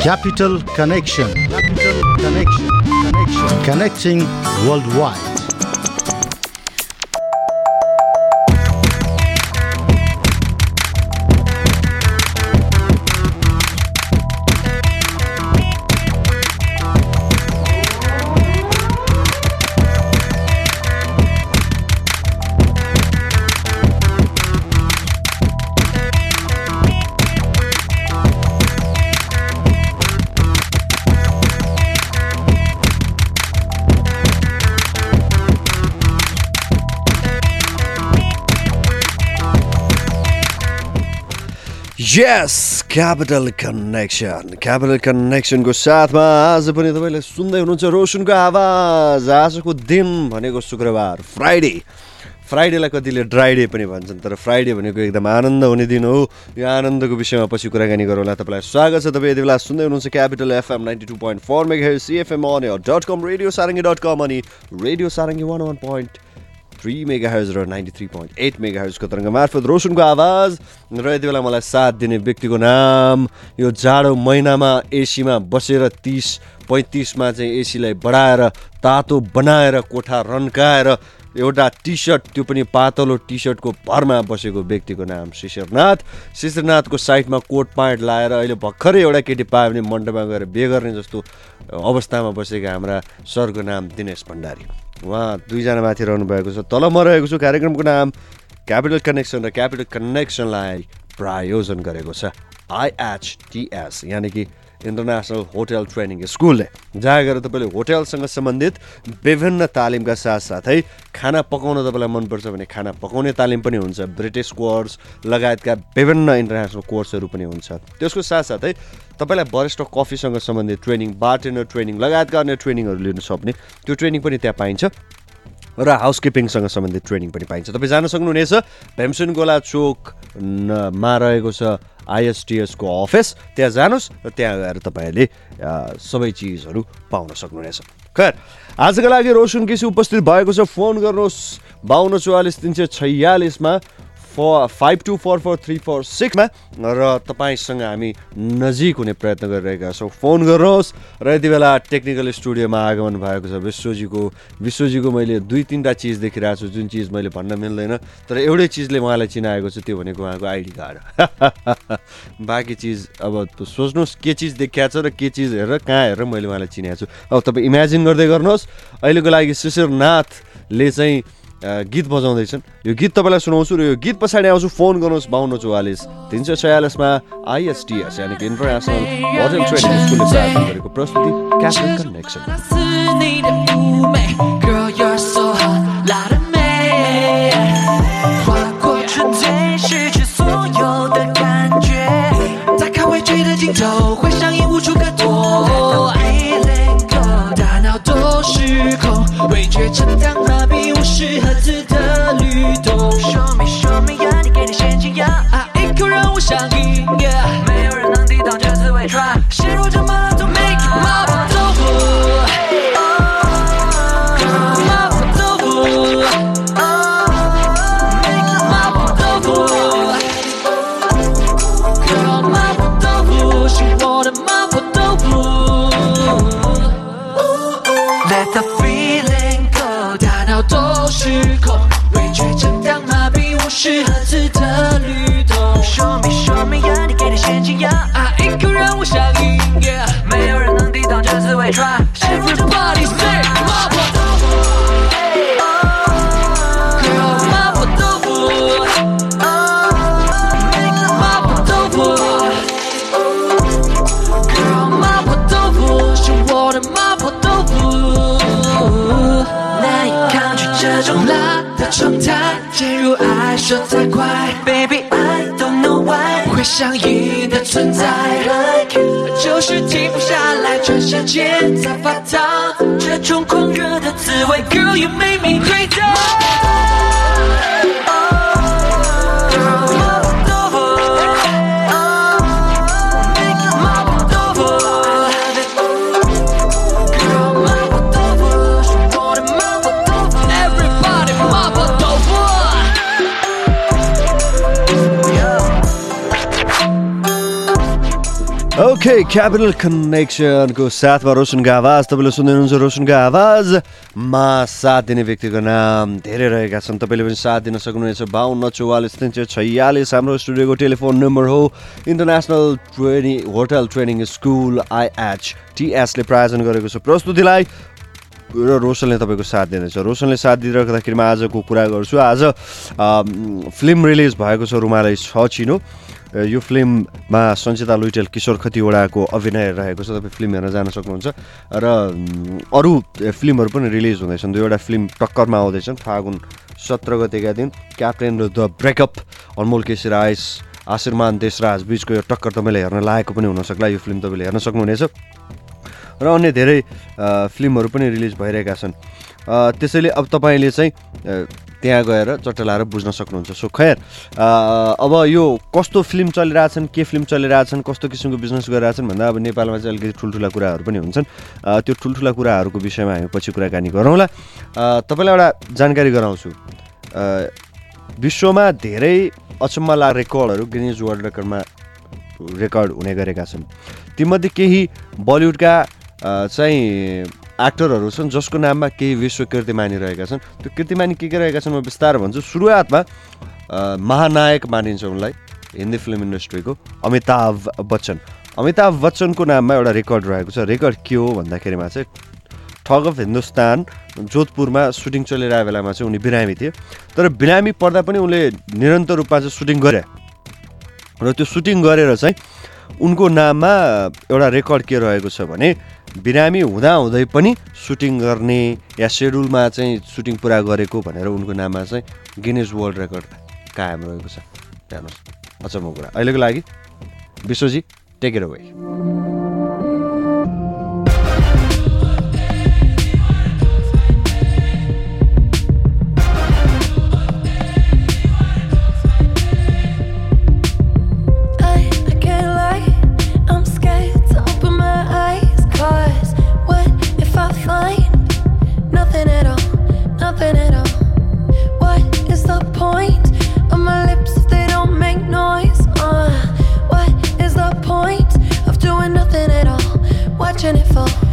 Capital Connection. Capital Connection. Connection. Connecting worldwide. Yes capital connection capital कनेक्सनको साथमा आज पनि तपाईँले सुन्दै हुनुहुन्छ रोशनको आवाज आजको दिन भनेको शुक्रबार फ्राइडे फ्राइडेलाई कतिले ड्राइडे पनि भन्छन् तर फ्राइडे भनेको एकदम आनन्द हुने दिन हो यो आनन्दको विषयमा पछि कुराकानी गरौँला तपाईँलाई स्वागत छ तपाईँ यति बेला सुन्दै हुनुहुन्छ capital FM ninety two point four mega CFM on dot com radio Sarangi dot com अनि radio Sarangi one one point three megahertz र ninety three point eight mega हर्जको तरङ्ग मार्फत रोशनको आवाज र यति बेला मलाई साथ दिने व्यक्तिको नाम यो जाडो महिनामा एसीमा बसेर तिस पैँतिसमा चाहिँ एसीलाई बढाएर तातो बनाएर कोठा रन्काएर एउटा टी सर्ट त्यो पनि पातलो टी सर्टको भरमा बसेको व्यक्तिको नाम शिशिरनाथ। शिशिरनाथको साइडमा कोट प्यान्ट लाएर अहिले भर्खरै एउटा केटी पायो भने मण्डपमा गएर बिहे गर्ने जस्तो अवस्थामा बसेका हाम्रा सरको नाम दिनेश भण्डारी। उहाँ दुईजना माथि रहनु भएको छ। तल म रहेको छु कार्यक्रमको नाम क्यापिटल कनेक्सन र क्यापिटल कनेक्सनलाई प्रायोजन गरेको छ। आइएचटिएस यानि कि इन्टरनेसनल होटल ट्रेनिङ स्कुलले जहाँ गएर तपाईँले होटलसँग सम्बन्धित विभिन्न तालिमका साथसाथै खाना पकाउन तपाईँलाई मनपर्छ भने खाना पकाउने तालिम पनि हुन्छ। ब्रिटिस कोर्स लगायतका विभिन्न इन्टरनेसनल कोर्सहरू पनि हुन्छ। त्यसको साथसाथै तपाईँलाई वरिष्ठ कफीसँग सम्बन्धित ट्रेनिङ बार्टेनर ट्रेनिङ लगायतका अन्य ट्रेनिङहरू लिन सक्ने त्यो ट्रेनिङ पनि त्यहाँ पाइन्छ। र हाउसकिपिङसँग सम्बन्धित ट्रेनिङ पनि पाइन्छ। तपाईँ जान सक्नुहुनेछ भीमसेन गोला चोकमा रहेको छ आइएसटिएसको अफिस त्यहाँ जानुहोस् र त्यहाँ गएर तपाईँहरूले सबै चिजहरू पाउन सक्नुहुनेछ। खैर आजको लागि रोशन केसी उपस्थित भएको छ। फोन गर्नुहोस् बाहन्न चौवालिस तिन सय छयालिसमा four five two four four three four सिक्समा र तपाईँसँग हामी नजिक हुने प्रयत्न गरिरहेका छौँ। फोन गर्नुहोस् र यति बेला टेक्निकल स्टुडियोमा आगमन भएको छ विश्वजीको। विश्वजीको मैले दुई तिनवटा चिज देखिरहेको छु जुन चिज मैले भन्न मिल्दैन। तर एउटै चिजले उहाँलाई चिनाएको छ त्यो भनेको उहाँको आइडी कार्ड बाँकी चिज अब सोच्नुहोस् के चिज देखिएको छ र के चिज हेरेर कहाँ हेरेर मैले उहाँलाई चिनाएको छु। अब तपाईँ इमेजिन गर्दै गर्नुहोस्। अहिलेको लागि शिशिरनाथले चाहिँ गीत बजाउँदैछन्। यो गीत तपाईँलाई सुनाउँछु र यो गीत पछाडि आउँछु। फोन गर्नुहोस् बाहन्न चौवालिस तिन सय छयालिसमा आइएसटिएस यानि कि इन्टरनेसनल होटल प्रस्तुति क्यापिटल ओके क्यापिटल कनेक्सनको साथमा रोशनको आवाज तपाईँले सुन्दै हुनुहुन्छ रोशनको आवाजमा साथ दिने व्यक्तिको नाम धेरै रहेका छन्। तपाईँले पनि साथ दिन सक्नुहुनेछ। बाहन्न चौवालिस तिन सय छयालिस। हाम्रो स्टुडियोको टेलिफोन नम्बर हो। International training hotel training school आइएच टिएसले प्रायोजन गरेको छ। प्रस्तुतिलाई र रोशनले तपाईँको साथ दिनेछ रोशनले साथ दिइराख्दाखेरि म आजको कुरा गर्छु। आज फिल्म रिलिज भएको छ। रुमालै छ चिनो। यो फिल्ममा सञ्चिता लुइटेल किशोर खतिवडाको अभिनय रहेको छ। तपाईँ फिल्म हेर्न जान सक्नुहुन्छ। र अरू फिल्महरू पनि रिलिज हुँदैछन्। दुईवटा फिल्म टक्करमा आउँदैछन्। फागुन सत्र गतेका दिन क्याप्टेन र द ब्रेकअप अनमोल केसी राइस आशीर्मान देशराज बिचको यो टक्कर तपाईँले हेर्न लागेको पनि हुनसक्ला यो फिल्म तपाईँले हेर्न सक्नुहुनेछ। र अन्य धेरै फिल्महरू पनि रिलिज भइरहेका छन्। त्यसैले अब तपाईँले चाहिँ त्यहाँ गएर चट्टलाएर बुझ्न सक्नुहुन्छ। सो खैर अब यो कस्तो फिल्म चलिरहेछन् के फिल्म चलिरहेछन् कस्तो किसिमको बिजनेस गरिरहेछन् भन्दा अब नेपालमा चाहिँ अलिकति ठुल्ठुला कुराहरू पनि हुन्छन्। त्यो ठुल्ठुला कुराहरूको विषयमा हामी पछि कुराकानी गरौँला। तपाईँलाई एउटा जानकारी गराउँछु। विश्वमा धेरै अचम्म लाग रेकर्डहरू गिनिज वर्ल्ड रेकर्डमा रेकर्ड हुने गरेका छन्। तीमध्ये केही बलिउडका चाहिँ एक्टरहरू छन् जसको नाममा केही विश्व कीर्तिमानी रहेका छन्। त्यो कीर्तिमानी के के रहेका छन् म बिस्तार भन्छु। सुरुवातमा महानायक मानिन्छ उनलाई हिन्दी फिल्म इन्डस्ट्रीको अमिताभ बच्चन। अमिताभ बच्चनको नाममा एउटा रेकर्ड रहेको छ। रेकर्ड के हो भन्दाखेरिमा चाहिँ ठग अफ हिन्दुस्तान जोधपुरमा सुटिङ चलिरहेको बेलामा चाहिँ उनी बिरामी थिए। तर बिरामी पर्दा पनि उनले निरन्तर रूपमा चाहिँ सुटिङ गरे। र त्यो सुटिङ गरेर चाहिँ उनको नाममा एउटा रेकर्ड के रहेको छ भने बिरामी हुँदाहुँदै पनि सुटिङ गर्ने या सेड्युलमा चाहिँ सुटिङ पुरा गरेको भनेर उनको नाममा चाहिँ गिनेज वर्ल्ड रेकर्ड कायम रहेको छ। हेर्नुहोस् अचम्म कुरा। अहिलेको लागि Vishwaji take it watching it fall.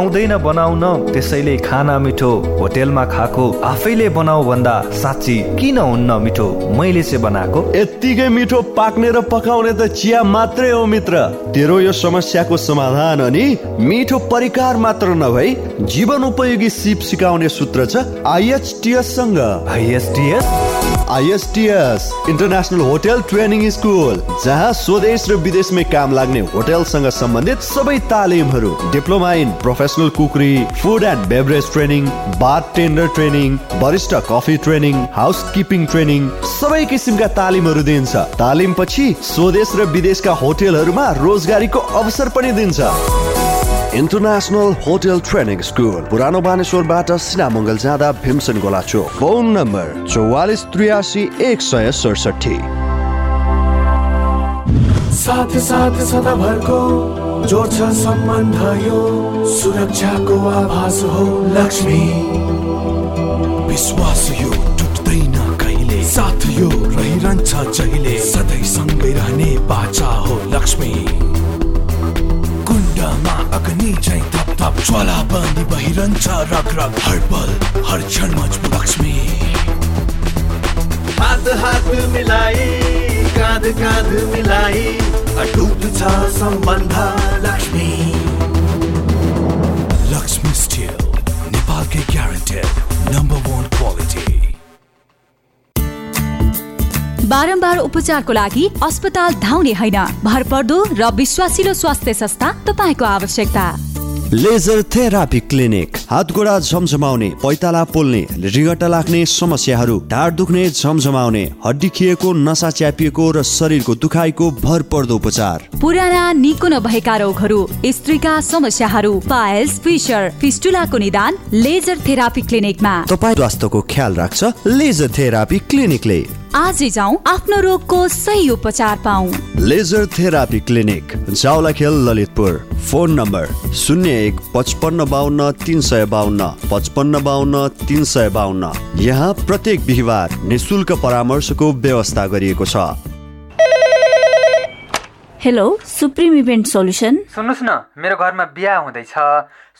आउँदैन बनाउन त्यसैले खाना मिठो। होटेलमा खाएको आफैले बनाऊ भन्दा साँच्ची किन हुन्न मिठो? मैले चाहिँ बनाएको। यत्तिकै मिठो पाक्ने र पकाउने त चिया मात्रै हो मित्र। तेरो यो समस्याको समाधान अनि मिठो परिकार मात्र नभई जीवन उपयोगी सिप सिकाउने सूत्र छ आइएचटिएस सँग। ISTS ISTS international hotel training school जहाँ स्वदेश र विदेशमै काम लाग्ने होटेलसँग सम्बन्धित सबै तालिमहरू diploma in professional cookery food and beverage training bar tender training barista coffee training housekeeping training सबै किसिमका तालिमहरू दिन्छ तालिम पछि स्वदेश र विदेशका होटेलहरूमा रोजगारीको अवसर पनि दिन्छ इन्टरनेसनल होटल ट्रेनिङ स्कुल पुरानो बानेश्वरबाट सिनामङ्गल जाँदा भीमसेन गोला चोक फोन नम्बर चौवालिस त्रियासी एक सय सडसठी। साथ साथ सदाभरको जोड्छ सम्बन्ध यो सुरक्षाको आभास हो लक्ष्मी। विश्वास यो टुट्दैन कहिले? साथ यो रहिरहन्छ जहिले? सधैँ सँगै रहने बाचा हो लक्ष्मी। कुण्डमा अग्नि चाहिँ थप थप ज्वाला बनी बहिरहन्छ रग रग हर पल हर क्षण मजबुत लक्ष्मी। हात हात मिलाई काँध काँध मिलाई अटुट छ सम्बन्ध लक्ष्मी। लक्ष्मी स्टिल नेपालकै ग्यारेन्टेड नम्बर वान क्वालिटी बारम्बार उपचारको लागि अस्पताल धाउने होइन भरपर्दो र विश्वासिलो स्वास्थ्य संस्था तपाईँको आवश्यकता। लेजर थेरापी क्लिनिक हात गोडा झमझमाउने पैताला पोल्ने रिगटा लाग्ने समस्याहरू ढाड दुख्ने झमझमाउने हड्डी खिएको नसा च्यापिएको र शरीरको दुखाइको भरपर्दो उपचार। पुराना निको नभएका रोगहरू स्त्रीका समस्याहरू पाइल्स फिसर फिस्टुलाको निदान लेजर थेरापी क्लिनिकमा तपाईँ स्वास्थ्यको ख्याल राख्छ लेजर थेरापी क्लिनिकले आजै जाउँ आफ्नो रोगको सही उपचार पाऊ laser therapy clinic Jawalakhel Lalitpur. Phone number शून्य एक पचपन्न बाहन्न तिन सय बाहन्न पचपन्न बाहन्न तिन सय बाहन्न यहाँ प्रत्येक बिहिबार निशुल्क परामर्शको व्यवस्था गरिएको छ। हेलो सुप्रिम इभेन्ट सोल्युसन सुन्नुहोस् न मेरो घरमा बिहा हुँदैछ।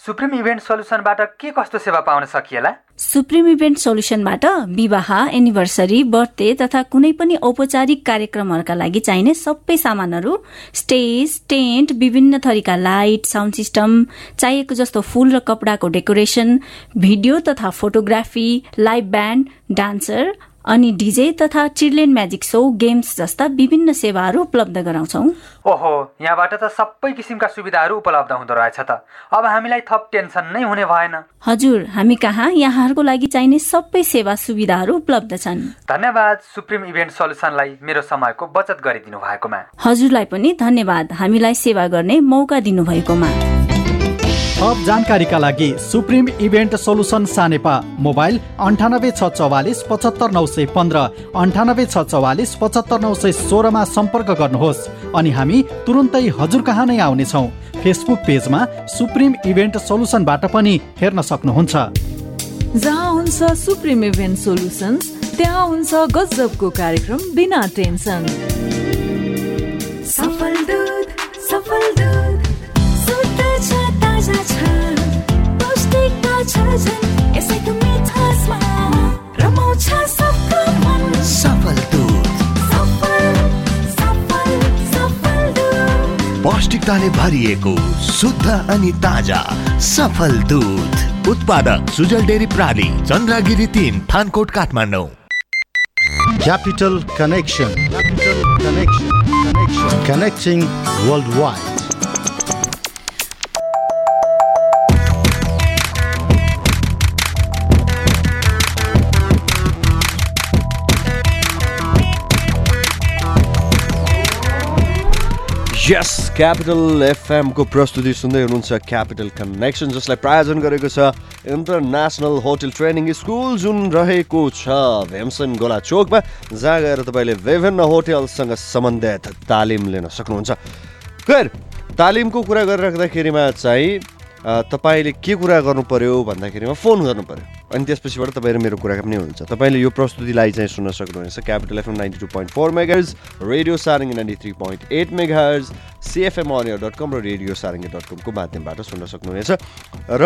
सुप्रिम इभेन्ट सोल्युसनबाट के कस्तो सेवा पाउन सकिएला? सुप्रिम इभेन्ट सोल्युसनबाट विवाह एनिभर्सरी बर्थडे तथा कुनै पनि औपचारिक कार्यक्रमहरूका लागि चाहिने सबै सामानहरू स्टेज टेन्ट विभिन्न थरीका लाइट साउन्ड सिस्टम चाहिएको जस्तो फूल र कपडाको डेकोरेसन भिडियो तथा फोटोग्राफी लाइभ ब्यान्ड डान्सर अनि डिजे तथा चिल्ड्रेन म्याजिक सो गेम्स जस्ता विभिन्न सेवाहरू उपलब्ध गराउँछौ। ओहो यहाँबाट त सबै किसिमका सुविधाहरू उपलब्ध हुँदो रहेछ त। अब हामीलाई थप टेन्सन नै हुने भएन। हजुर हामी कहाँ यहाँहरूको लागि चाहिने सबै सेवा सुविधाहरू उपलब्ध छन्। धन्यवाद सुप्रिम इभेन्ट सोल्युसनलाई मेरो समयको बचत गरिदिनु भएकोमा। हजुरलाई पनि धन्यवाद हामीलाई सेवा गर्ने मौका दिनुभएकोमा। थप जानकारीका लागि supreme event solution Sanepa. Mobile अन्ठानब्बे छ चौवालिस पचहत्तर नौ सय पन्ध्र अन्ठानब्बे छ चौवालिस पचहत्तर नौ सय सोह्रमा सम्पर्क गर्नुहोस्। अनि हामी तुरुन्तै हजुर कहाँ नै आउनेछौँ। फेसबुक पेजमा सुप्रिम इभेन्ट सोलुसनबाट पनि हेर्न सक्नुहुन्छ। जहाँ हुन्छ सुप्रिम इभेन्ट सोल्युसन्स त्यहाँ हुन्छ गजबको कार्यक्रम बिना टेन्सन। शुद्ध अनि ताजा सफल दुध। उत्पादक सुजल डेरी प्राली चन्द्रगिरी तिन Thankot Kathmandu. Capital connection connection connecting world wide yes capital एफएमको प्रस्तुति सुन्दै हुनुहुन्छ क्यापिटल कनेक्सन जसलाई प्रायोजन गरेको छ इन्टरनेसनल होटल ट्रेनिङ स्कुल जुन रहेको छ भेमसन गोला चोकमा जहाँ गएर तपाईँले विभिन्न होटलसँग सम्बन्धित तालिम लिन सक्नुहुन्छ। खैर तालिमको कुरा गरिराख्दाखेरिमा चाहिँ तपाईँले के कुरा गर्नु पर्यो भन्दाखेरिमा फोन गर्नु पर्यो अनि त्यसपछिबाट तपाईँ मेरो कुरा पनि हुन्छ तपाईँले यो प्रस्तुतिलाई चाहिँ सुन्न सक्नुहुनेछ। Capital FM ninety two point four megahertz radio Sarangi ninety three point eight megahertz CFM अनियर dot com र रेडियो सारङ्गी डट कमको माध्यमबाट सुन्न सक्नुहुनेछ। र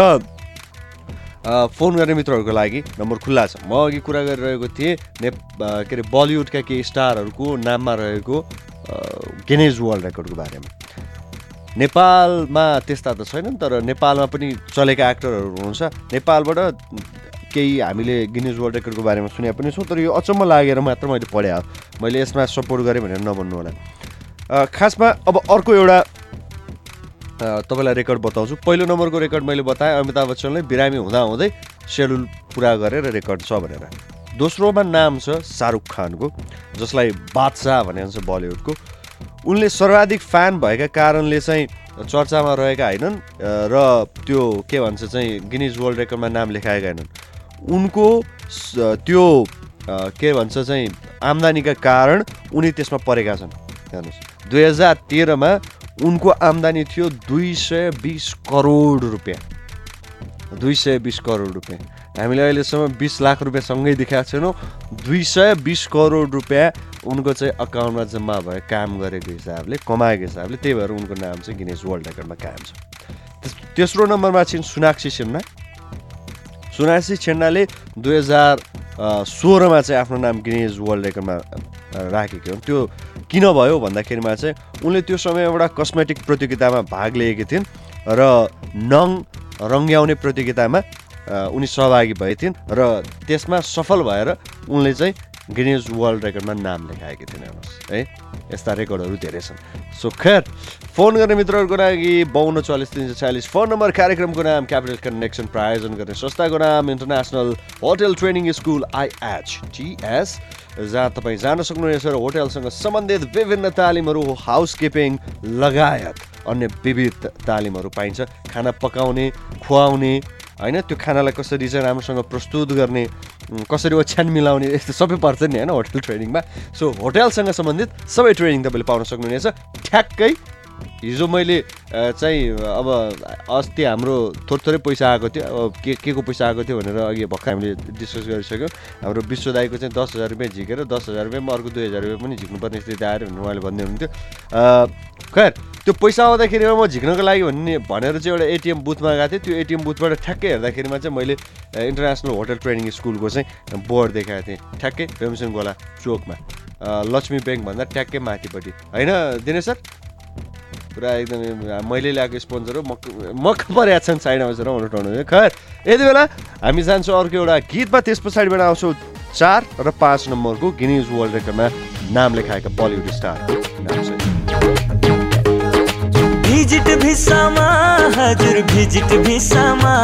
फोन गर्ने मित्रहरूको लागि नम्बर खुल्ला छ। म अघि कुरा गरिरहेको थिएँ ने के अरे बलिउडका केही स्टारहरूको नाममा रहेको गिनेज वर्ल्ड रेकर्डको बारेमा। नेपालमा त्यस्ता त छैनन् तर नेपालमा पनि चलेका एक्टरहरू हुनुहुन्छ। नेपालबाट केही हामीले गिनेज वर्ल्ड रेकर्डको बारेमा सुने पनि छौँ तर यो अचम्म लागेर मात्र मैले पढेँ। मैले यसमा सपोर्ट गरेँ भनेर नभन्नु होला। खासमा अब अर्को एउटा तपाईँलाई रेकर्ड बताउँछु। पहिलो नम्बरको रेकर्ड मैले बताएँ अमिताभ बच्चनले बिरामी हुँदाहुँदै सेड्युल पुरा गरेर रेकर्ड छ भनेर। दोस्रोमा नाम छ शाहरुख खानको जसलाई बादशाह भने भन्छ बलिउडको। उनले सर्वाधिक फ्यान भएका कारणले चाहिँ चर्चामा रहेका होइनन् र त्यो के भन्छ चाहिँ गिनिज वर्ल्ड रेकर्डमा नाम लेखाएका होइनन्। उनको त्यो के भन्छ चाहिँ आम्दानीका कारण उनी त्यसमा परेका छन्। हेर्नुहोस् दुई हजार तेह्रमा उनको आम्दानी थियो दुई सय बिस करोड रुपियाँ। दुई सय बिस करोड रुपियाँ। हामीले अहिलेसम्म बिस लाख रुपियाँ सँगै देखाएको छैनौँ। दुई सय बिस करोड रुपियाँ उनको चाहिँ अकाउन्टमा जम्मा भयो काम गरेको हिसाबले कमाएको हिसाबले त्यही भएर उनको नाम चाहिँ गिनेज वर्ल्ड रेकर्डमा कायम छ। तेस्रो नम्बरमा छिन् सोनाक्षी सिन्हा सोनाक्षी छेन्नाले दुई हजार सोह्रमा चाहिँ आफ्नो नाम गिनेज वर्ल्ड रेकर्डमा राखेको हुन्। त्यो किन भयो भन्दाखेरिमा चाहिँ उनले त्यो समय एउटा कस्मेटिक प्रतियोगितामा भाग लिएकी थिइन् र नङ रङ्ग्याउने प्रतियोगितामा उनी सहभागी भए थिइन् र त्यसमा सफल भएर उनले चाहिँ गिनेज वर्ल्ड रेकर्डमा नाम लेखाएकी थिइन् हेर्नुहोस् है। यस्ता रेकर्डहरू धेरै छन्। सो खैर फोन गर्ने मित्रहरूको लागि बाउन्न चालिस तिन सय चालिस फोन नम्बर कार्यक्रमको नाम क्यापिटल कनेक्सन प्रायोजन गर्ने संस्थाको नाम international hotel training school IHTS जहाँ तपाईँ जान सक्नुहुनेछ र होटलसँग सम्बन्धित विभिन्न तालिमहरू हाउसकिपिङ लगायत अन्य विविध तालिमहरू पाइन्छ। खाना पकाउने खुवाउने होइन त्यो खानालाई कसरी चाहिँ राम्रोसँग प्रस्तुत गर्ने कसरी ओछ्यान मिलाउने यस्तो सबै पर्छ नि होइन होटल ट्रेनिङमा। सो होटलसँग सम्बन्धित सबै ट्रेनिङ तपाईँले पाउन सक्नुहुनेछ। ठ्याक्कै हिजो मैले चाहिँ अब अस्ति हाम्रो थोरै थोरै पैसा आएको थियो अब के के को पैसा आएको थियो भनेर अघि भर्खर हामीले डिस्कस गरिसक्यौँ। हाम्रो विश्व दाईको चाहिँ दस हजार रुपियाँ झिकेर दस हजार रुपियाँमा अर्को दुई हजार रुपियाँ पनि झिक्नुपर्ने स्थिति आएर भनेर उहाँले भन्दै हुनुहुन्थ्यो खैर त्यो पैसा आउँदाखेरि म झिक्नको लागि भन्ने भनेर चाहिँ एउटा एटिएम बुथमा गएको थिएँ। त्यो एटिएम बुथबाट ठ्याक्कै हेर्दाखेरिमा चाहिँ मैले इन्टरनेसनल होटल ट्रेनिङ स्कुलको चाहिँ बोर्ड देखाएको थिएँ। ठ्याक्कै भीमसेन गोला चोकमा। लक्ष्मी ब्याङ्कभन्दा ट्याक्कै माथिपट्टि। होइन दिनेश सर? पुरा एकदमै मैले ल्याएको स्पोन्सर हो मक मक्क परेका छन् साइडमा बसेर उठाउनु खैर यति बेला हामी जान्छौँ अर्को एउटा गीतमा त्यस पछाडिबाट आउँछौँ चार र पाँच नम्बरको गिनिज वर्ल्ड रेकर्डमा नाम लेखाएका बलिउड स्टार। भिजिट भिसामा हजुर भिजिट भिसामा।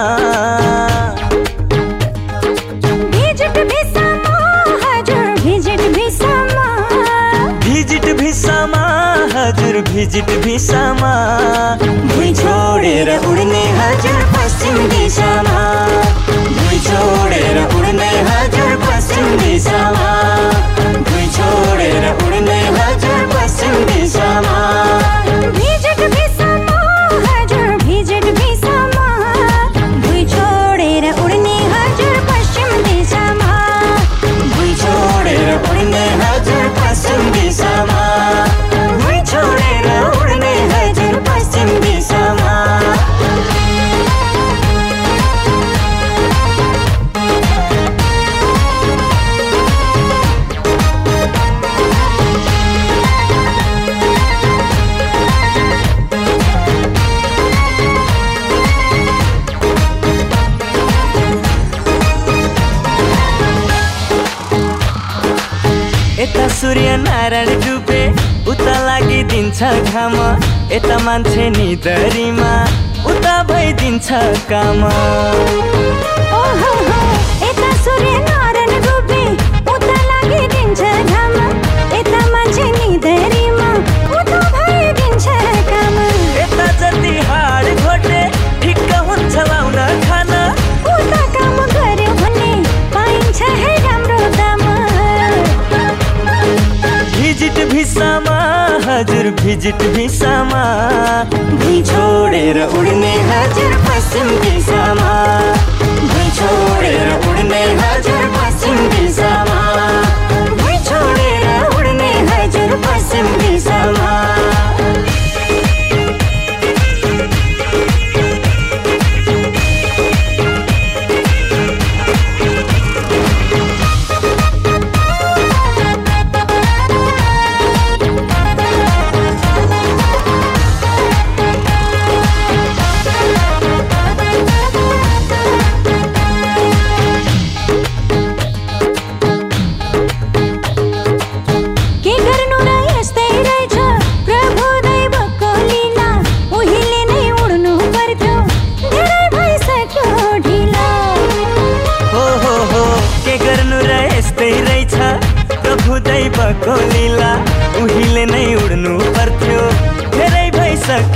भिजिट भिसामा भुइँ छोडेर उड्ने हजुर पश्चिम दिशामा भुइँ छोडेर उड्ने हजुर पश्चिम दिशामा भुइँ छोडेर उड्ने हजुर पश्चिम दिशामा नारायण डुबे उता लागिदिन्छ घाम। यता मान्छे निधरीमा उता भइदिन्छ काम। भिसामा हजुर भिजिट भिसामा भुइँ छोडेर उड्ने हजुर पश्चिम भिसामा भुइँ छोडेर उड्ने हजुर पश्चिम भिसामा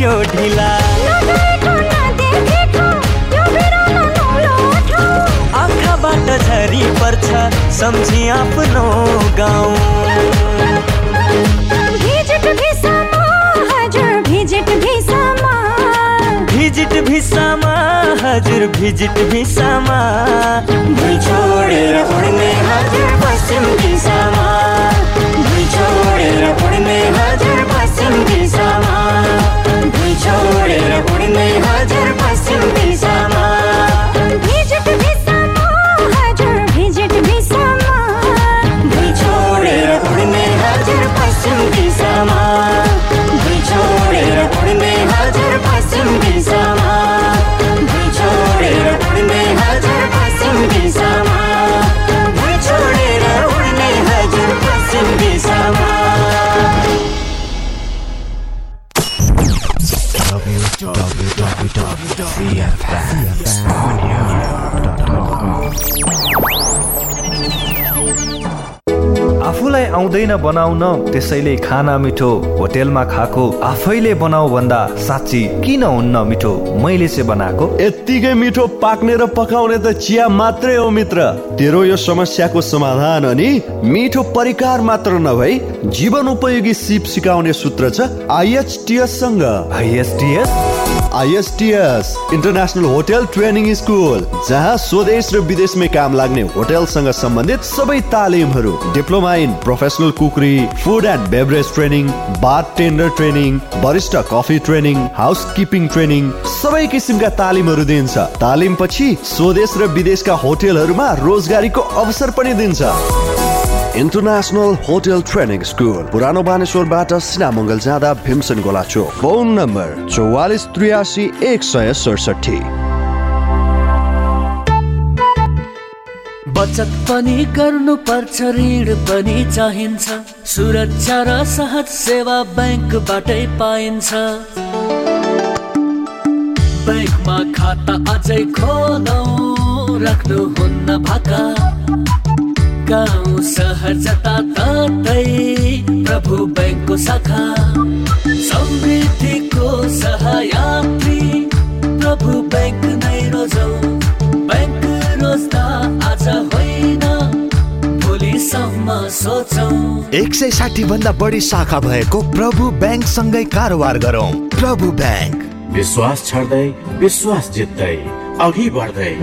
भइसक्यो ढिला। आँखाबाट झरी पर्छ सम्झी आफ्नो गाउँ। भिजिट भिसामा हजुर भिजिट भिसामा हजुर भिजिट भिसामा भुइँ छोडेर उड्ने हजुर पश्चिम भिसामा भुइँ छोडेर उड्ने हजुर पश्चिम भिसामा छोडेर उड्ने हजुर आउँदैन बनाउन त्यसैले खाना मिठो होटेलमा खाएको आफैले बनाऊ भन्दा साँच्ची किन हुन्न मिठो? मैले चाहिँ बनाएको। यत्तिकै मिठो पाक्ने र पकाउने त चिया मात्रै हो मित्र। तेरो यो समस्याको समाधान अनि मिठो परिकार मात्र नभई जीवन उपयोगी सिप सिकाउने सूत्र छ आइएचटिएस सँग। ISTS ISTS international hotel training school जहाँ स्वदेश र विदेशमै काम लाग्ने होटेलसँग सम्बन्धित सबै तालिमहरू diploma in professional cookery food and beverage training bar tender training barista coffee training housekeeping training सबै किसिमका तालिमहरू दिन्छ तालिम पछि स्वदेश र विदेशका होटेलहरूमा रोजगारीको अवसर पनि दिन्छ इन्टरनेसनल होटल ट्रेनिङ स्कुल पुरानो बानेश्वरबाट सिनामङ्गल जाँदा भीमसेन गोला चोक फोन नम्बर चौवालिस त्रियासी एक सय सडसठी बचत पनि गर्नुपर्छ ऋण पनि चाहिन्छ। सुरक्षा र सहज सेवा ब्याङ्कबाटै पाइन्छ। ब्याङ्कमा खाता अझै खोलौँ राख्नुहुन्न भाका। गाउँ सहर जताततै प्रभु ब्याङ्कको शाखा। समृद्धिको सहयात्री प्रभु ब्याङ्क नै रोजौ। ब्याङ्क रोज्दा आज होइन भोलिसम्म सोचौँ। एक सय साठी भन्दा बढी शाखा भएको प्रभु ब्याङ्क सँगै कारोबार गरौँ। प्रभु ब्याङ्क। विश्वास छर्दै विश्वास जित्दै अघि बढ्दै।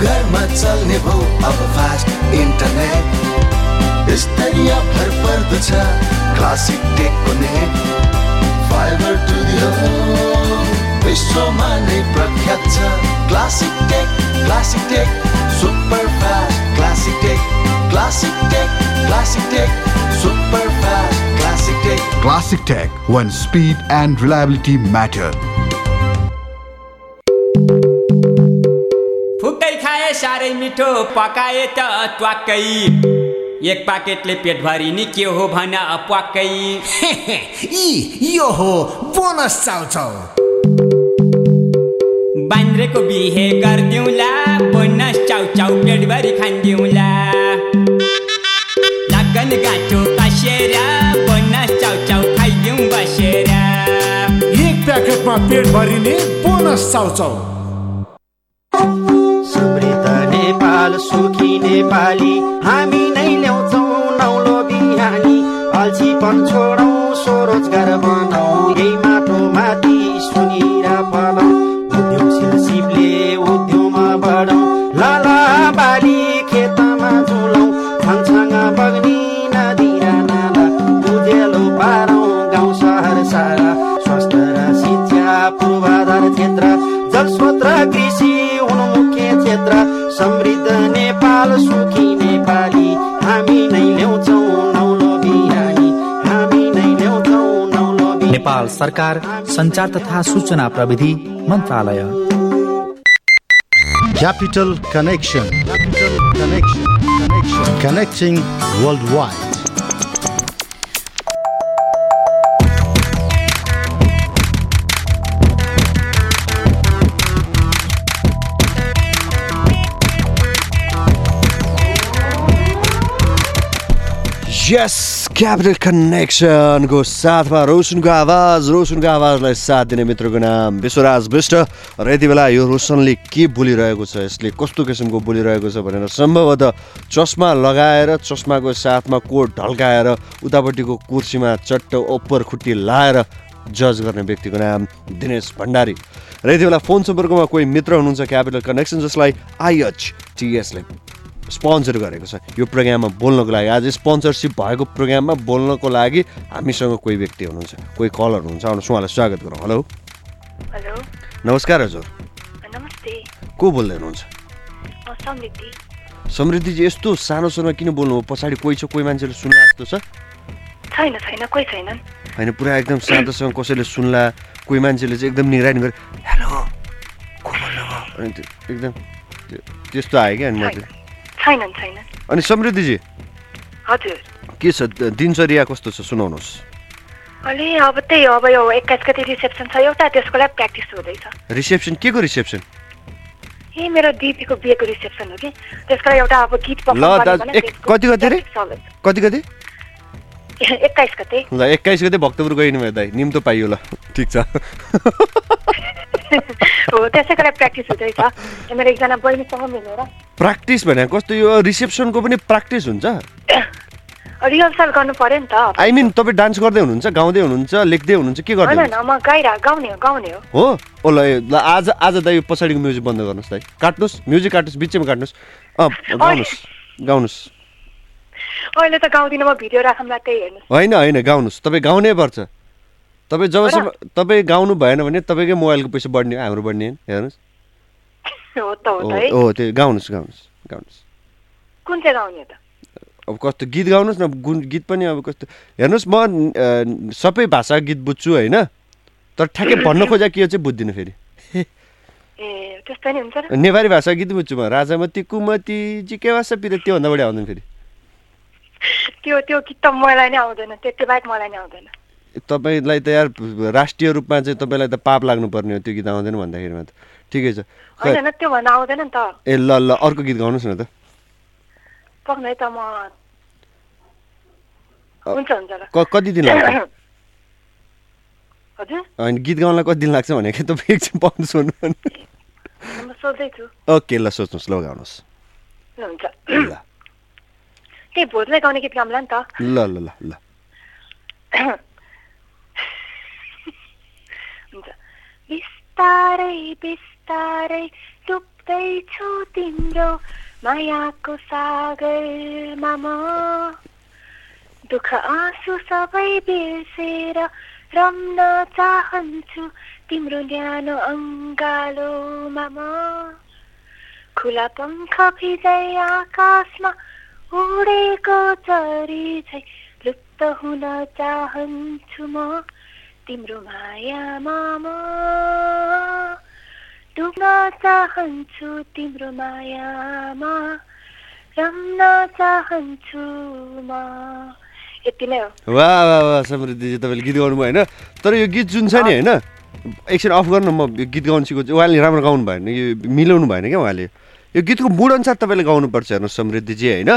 घरमा चल्ने भो अब फास्ट इन्टरनेट। स्तरीय भर पर्दछ classic टेकको net fiber to the home विश्वमा नै प्रख्यात छ। Classic tech classic tech super fast classic tech classic tech classic tech super fast classic tech Classic Tech, when speed and reliability matter. साह्रै मिठो पकाए त ट्वाक्कै। एक पाकेटले पेट भरि नि के हो भन प्वाक्कै यी यो हो बोनस चाउचाउ। बान्द्रेको बिहे गरिदिउँला बोनस चाउचाउ पेटभरि खानिदिउँला। लगन गाँठो कसेर बोनस चाउचाउ खाइदिउँ बसेर। एक प्याकेटमा पेट भरिने बोनस चाउचाउ। सुखी नेपाली हामी नै ल्याउँछौ नौलो बिहानी। अल्छीपन छोडौँ स्वरोजगार सरकार संचार तथा सूचना प्रविधि मंत्रालय। Capital connection capital connection connection world wide Yes! Capital कनेक्सनको साथमा रोशनको आवाज रोशनको आवाजलाई साथ दिने मित्रको नाम विश्वराज विष्ट र यति बेला यो रोशनले के बोलिरहेको छ यसले कस्तो किसिमको बोलिरहेको छ भनेर सम्भवतः चस्मा लगाएर चस्माको साथमा कोट ढल्काएर उतापट्टिको कुर्सीमा चट्ट ओप्पर खुट्टी लाएर जज गर्ने व्यक्तिको नाम दिनेश भण्डारी र यति बेला फोन सम्पर्कमा कोही मित्र हुनुहुन्छ क्यापिटल कनेक्सन जसलाई आइएच टिएसले स्पोन्सर गरेको छ। यो प्रोग्राममा बोल्नको लागि आज स्पोन्सरसिप भएको प्रोग्राममा बोल्नको लागि हामीसँग कोही व्यक्ति हुनुहुन्छ कोही कलर हुनुहुन्छ। आउनुहोस् उहाँलाई स्वागत गरौँ। हेलो। हेलो। नमस्कार हजुर। नमस्ते। को बोल्दै हुनुहुन्छ? समृद्धिजी यस्तो सानो सानो किन बोल्नु पछाडि कोही छ कोही मान्छेले सुन्ला जस्तो छ? छैन छैन कोही छैनन्। होइन पुरा एकदम शान्तसँग कसैले सुन्ला कोही मान्छेले चाहिँ एकदम निगरानी गरे हेलो को त्यो एकदम त्यो- त्यस्तो आयो क्या अनि म चाहिँ छैनन् छैनन्। अनि समृद्धिजी? हजुर। के छ दिनचर्या कस्तो छ सुनाउनुहोस्। अलि अब त्यही अब यो एक्काइस गति रिसेप्सन छ एउटा त्यसको लागि प्र्याक्टिस हुँदैछ। रिसेप्सन के को रिसेप्सन? ए मेरो दिदीको बिहेको रिसेप्सन हो कि। त्यसको लागि एउटा अब गीत कति कति कति कति एक्काइस गते। ल एक्काइस गते भक्तपुर गइनु भयो दाइ निम्तो पाइयो ल। ठिक छ। हो त्यसैको लागि प्र्याक्टिस हुँदैछ मेरो एकजना बहिनीसँग मिलेर। प्र्याक्टिस भने कस्तो यो रिसेप्सनको पनि प्र्याक्टिस हुन्छ? रिहर्सल गर्नु पर्यो नि त। आई मिन तपाईँ डान्स गर्दै हुनुहुन्छ गाउँदै हुनुहुन्छ लेख्दै हुनुहुन्छ के गर्दै हुनुहुन्छ? म गाइरा गाउने हो गाउने हो। हो? ओ ल ल आज आज दाइ यो पछाडिको म्युजिक बन्द गर्नुहोस् दाइ। काट्नुहोस् म्युजिक काट्नुहोस् बिचैमा काट्नुहोस्। अँ गाउनुहोस् गाउनुहोस्। अहिले त गाउँदिनँ म भिडियो राखौँला त्यही हेर्नु होइन होइन गाउनुहोस्। तपाईँ गाउनै पर्छ। तपाईँ जबसम्म तपाईँ गाउनु भएन भने तपाईँकै मोबाइलको पैसा बढ्ने हाम्रो बढ्ने हेर्नुहोस्। हो त्यो गाउनुहोस् गाउनुहोस् गाउनुहोस्। कुन चाहिँ गाउने त? अब कस्तो गीत गाउनुहोस् न गुन गीत पनि अब कस्तो। हेर्नुहोस् म सबै भाषा गीत बुझ्छु होइन? तर ठ्याक्कै भन्न खोजा के हो चाहिँ बुझ्दिनँ फेरि। नेपाली भाषा गीत बुझ्छु म। राजामती कुमती जिकेवासा पिरे त्योभन्दा बढी आउँदैन फेरि। त्यो त्यो गीत त मलाई नै आउँदैन त्यति बाहेक मलाई नै आउँदैन। तपाईँलाई त यार राष्ट्रिय रूपमा चाहिँ तपाईँलाई त पाप लाग्नुपर्ने हो त्यो गीत आउँदैन भन्दाखेरिमा त ठिकै छ। होइन त्यो भन्दा आउँदैन नि त। ए ल ल अर्को गीत गाउनुहोस् न त। पक्नै त म हुन्छ हुन्छ ल कति दिन लाग्छ? हजुर? होइन गीत गाउनलाई कति दिन लाग्छ भनेको तपाईँ एकछिन पाउनु सोध्नु भने ओके ल सोच्नुहोस् ल गाउनुहोस्। ल। हुन्छ त्यही भोजलाई गाउने गीत गाउँला नि त। ल ल ल ल। बिस्तारै बिस्तारै डुब्दैछु तिम्रो मायाको सागरमा म। दुःख आँसु सबै बिर्सेर रम्न चाहन्छु तिम्रो न्यानो अङ्गालोमा म। खुला पङ्ख भिजै आकाशमा उडेको चरी झै लुप्त हुन चाहन्छु म। तिम्रो मायामा म चाहन्छु तिम्रो मायामा रम्न चाहन्छु म। यति नै वाह वाह वाह समृद्धिजी तपाईँले गीत गाउनु भयो होइन? तर यो गीत जुन छ नि होइन एकछिन अफ गर्नु म यो गीत सिकाउँछु उहाँले राम्रो गाउनु भएन यो मिलाउनु भएन क्या उहाँले। यो गीतको मुड अनुसार तपाईँले गाउनुपर्छ हेर्नुहोस् समृद्धिजी होइन?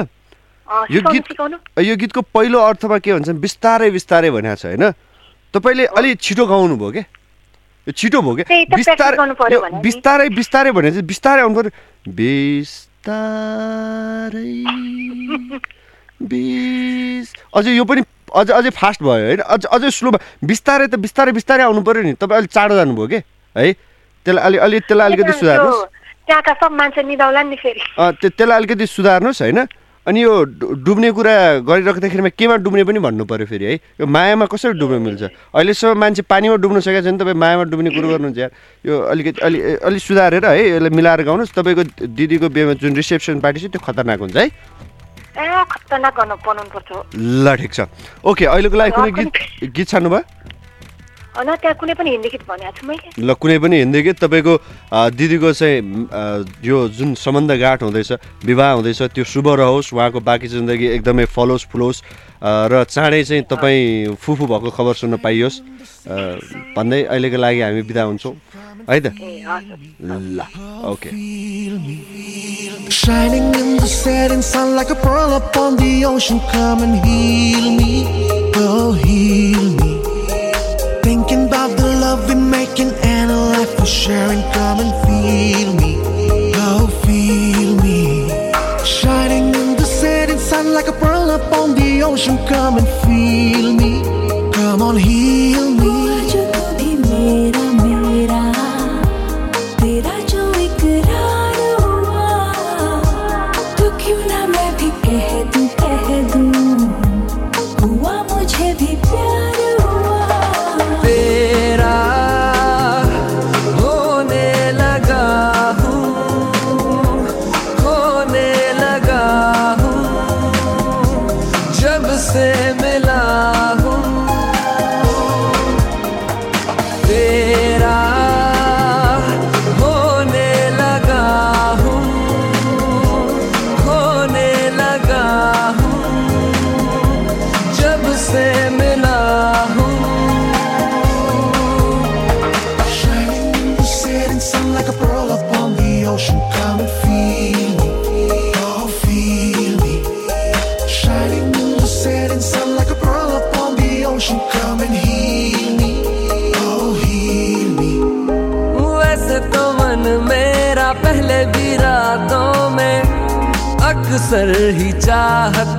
यो गीत। यो गीतको पहिलो अर्थमा के भन्छ बिस्तारै बिस्तारै भनेको छ होइन? तपाईँले अलि छिटो गाउनु भयो क्या यो छिटो भयो क्या पर्यो नि। बिस्तारै बिस्तारै भने चाहिँ बिस्तारै आउनु पर्यो। बिस्तारै बिस अझै यो पनि अझ अझै फास्ट भयो होइन? अझ अझै स्लो भयो। बिस्तारै त बिस्तारै बिस्तारै आउनु पऱ्यो नि। तपाईँ अलिक चाँडो जानुभयो कि? है? त्यसलाई अलि अलि त्यसलाई अलिकति सुधार्नुहोस्। त्यो त्यहाँका सब मान्छे मिलाउला नि फेरि। अँ, त्यो त्यसलाई अलिकति सुधार्नुहोस् होइन? अनि यो डुब्ने कुरा गरिराख्दाखेरिमा केमा डुब्ने पनि भन्नु पऱ्यो फेरि है? यो मायामा कसरी डुब्न मिल्छ? अहिलेसम्म मान्छे पानीमा डुब्न सकेको छैन तपाईँ मायामा डुब्ने कुरो गर्नुहुन्छ यार। यो अलिकति अलि अलि सुधारेर है? यसलाई मिलाएर गाउनुहोस्। तपाईँको दिदीको बिहेमा जुन रिसेप्सन पार्टी छ त्यो खतरनाक हुन्छ है? ल ठिक छ। ओके अहिलेको लागि कुनै गीत गीत छान्नु त्यहाँ कुनै पनि हिन्दी गीत भनेको छु मैले। ल कुनै पनि हिन्दी गीत तपाईँको दिदीको चाहिँ यो जुन सम्बन्ध गाँठ हुँदैछ विवाह हुँदैछ त्यो शुभ रहोस् उहाँको बाँकी जिन्दगी एकदमै फलोस् फुलोस् र चाँडै चाहिँ तपाईँ फुफू भएको खबर सुन्न पाइयोस्। भन्दै अहिलेको लागि हामी बिदा हुन्छौँ। है त? ल okay. Shining in the setting sun like a pearl upon the ocean. Come and heal me, oh heal me. Love we're making and a life we're sharing. Come and feel me, oh feel me. Shining in the setting sun like a pearl upon the ocean. Come and feel me, come on heal me.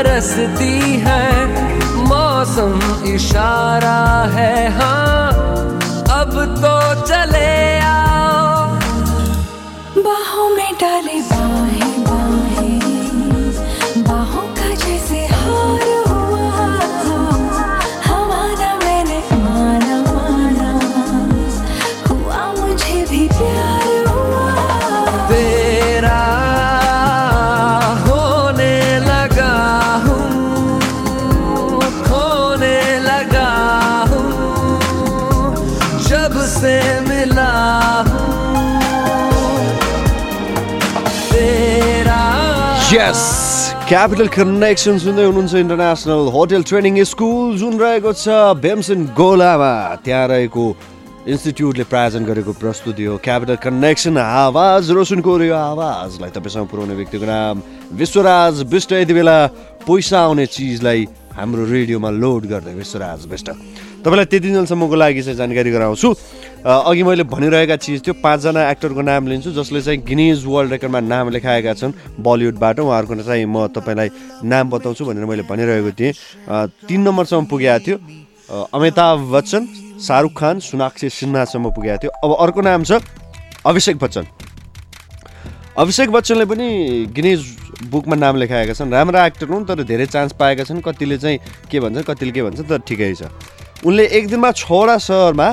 बरसती है। मौसम इशारा है हाँ। अब तो चले यस capital connection सुन्दै हुनुहुन्छ इन्टरनेसनल होटल ट्रेनिङ स्कुल जुन रहेको छ बेम्सन गोलामा त्यहाँ रहेको इन्स्टिच्युटले प्रायोजन गरेको प्रस्तुति हो क्यापिटल कनेक्सन आवाज रोशनको यो आवाजलाई तपाईँसँग पुर्याउने व्यक्तिको नाम विश्वराज विष्ट। यति बेला पैसा आउने चिजलाई हाम्रो रेडियोमा लोड गर्दै विश्वराज विष्ट। तपाईँलाई त्यति दिनसम्मको लागि चाहिँ जानकारी गराउँछु। अघि मैले भनिरहेका चिज थियो पाँचजना एक्टरको नाम लिन्छु जसले चाहिँ गिनिज वर्ल्ड रेकर्डमा नाम लेखाएका छन् बलिउडबाट। उहाँहरूको चाहिँ म तपाईँलाई नाम बताउँछु भनेर मैले भनिरहेको थिएँ। तिन नम्बरसम्म पुगेको थियो। अमिताभ बच्चन शाहरुख खान सोनाक्षी सिन्हासम्म पुगेको थियो। अब अर्को नाम छ अभिषेक बच्चन। अभिषेक बच्चनले पनि गिनिज बुकमा नाम लेखाएका छन्। राम्रा एक्टर हुन् तर धेरै चान्स पाएका छन्। कतिले चाहिँ के भन्छ कतिले के भन्छ तर ठिकै छ। उनले एक दिनमा छवटा सहरमा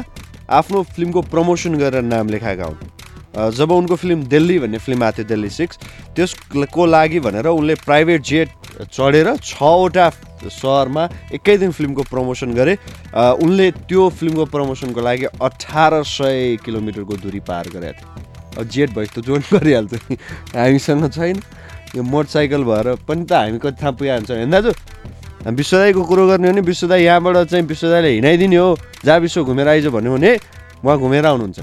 आफ्नो फिल्मको प्रमोसन गरेर नाम लेखाएका हुन्। जब उनको फिल्म दिल्ली भन्ने फिल्म आएको थियो दिल्ली सिक्स त्यसको लागि भनेर उनले प्राइभेट जेट चढेर छवटा सहरमा एकै दिन फिल्मको प्रमोसन गरे। उनले त्यो फिल्मको प्रमोसनको लागि अठार सय किलोमिटरको दूरी पार गरेका थिए जेट भएपछि त जोइन गरिहाल्छ हामीसँग छैन। यो मोटरसाइकल भएर पनि त हामी कति थाहा पुगिहाल्छ। होइन दाजु। विश्वदाईको कुरो गर्ने हो भने विश्वदाई यहाँबाट चाहिँ विश्वदाईले हिँडाइदिने हो। जहाँ विश्व घुमेर आइज भन्यो भने उहाँ घुमेर आउनुहुन्छ।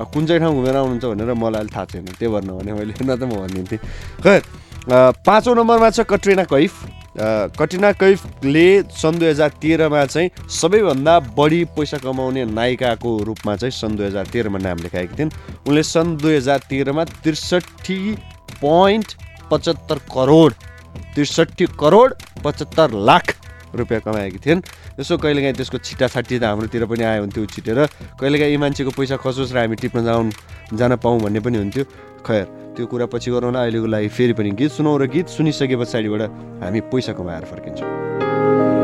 कुन चाहिँ ठाउँ घुमेर आउनुहुन्छ भनेर मलाई अहिले थाहा छैन। त्यो भन्नु भने मैले न त म भनिदिन्थेँ। अ, पाँचौँ नम्बरमा छ कट्रिना कैफ। अ, कट्रिना कैफले सन् दुई हजार तेह्रमा चाहिँ सबैभन्दा बढी पैसा कमाउने नायिकाको रूपमा चाहिँ सन् दुई हजार तेह्रमा नाम लेखाएकी थिइन्। उनले सन् दुई हजार तेह्रमा त्रिसठी पोइन्ट पचहत्तर करोड त्रिसठी करोड पचहत्तर लाख रुपियाँ कमाएकी थिइन्। यसो कहिलेकाहीँ त्यसको छिटा छाटी त हाम्रोतिर पनि आयो हुन्थ्यो छिटेर। कहिलेकाहीँ यी मान्छेको पैसा खसोस् र हामी टिप्न जाउँ जान पाऊँ भन्ने पनि हुन्थ्यो। खैर त्यो कुरा पछि गरौँ न अहिलेको लागि फेरि पनि गीत सुनौँ र गीत सुनिसके पछाडिबाट हामी पैसा कमाएर फर्किन्छौँ।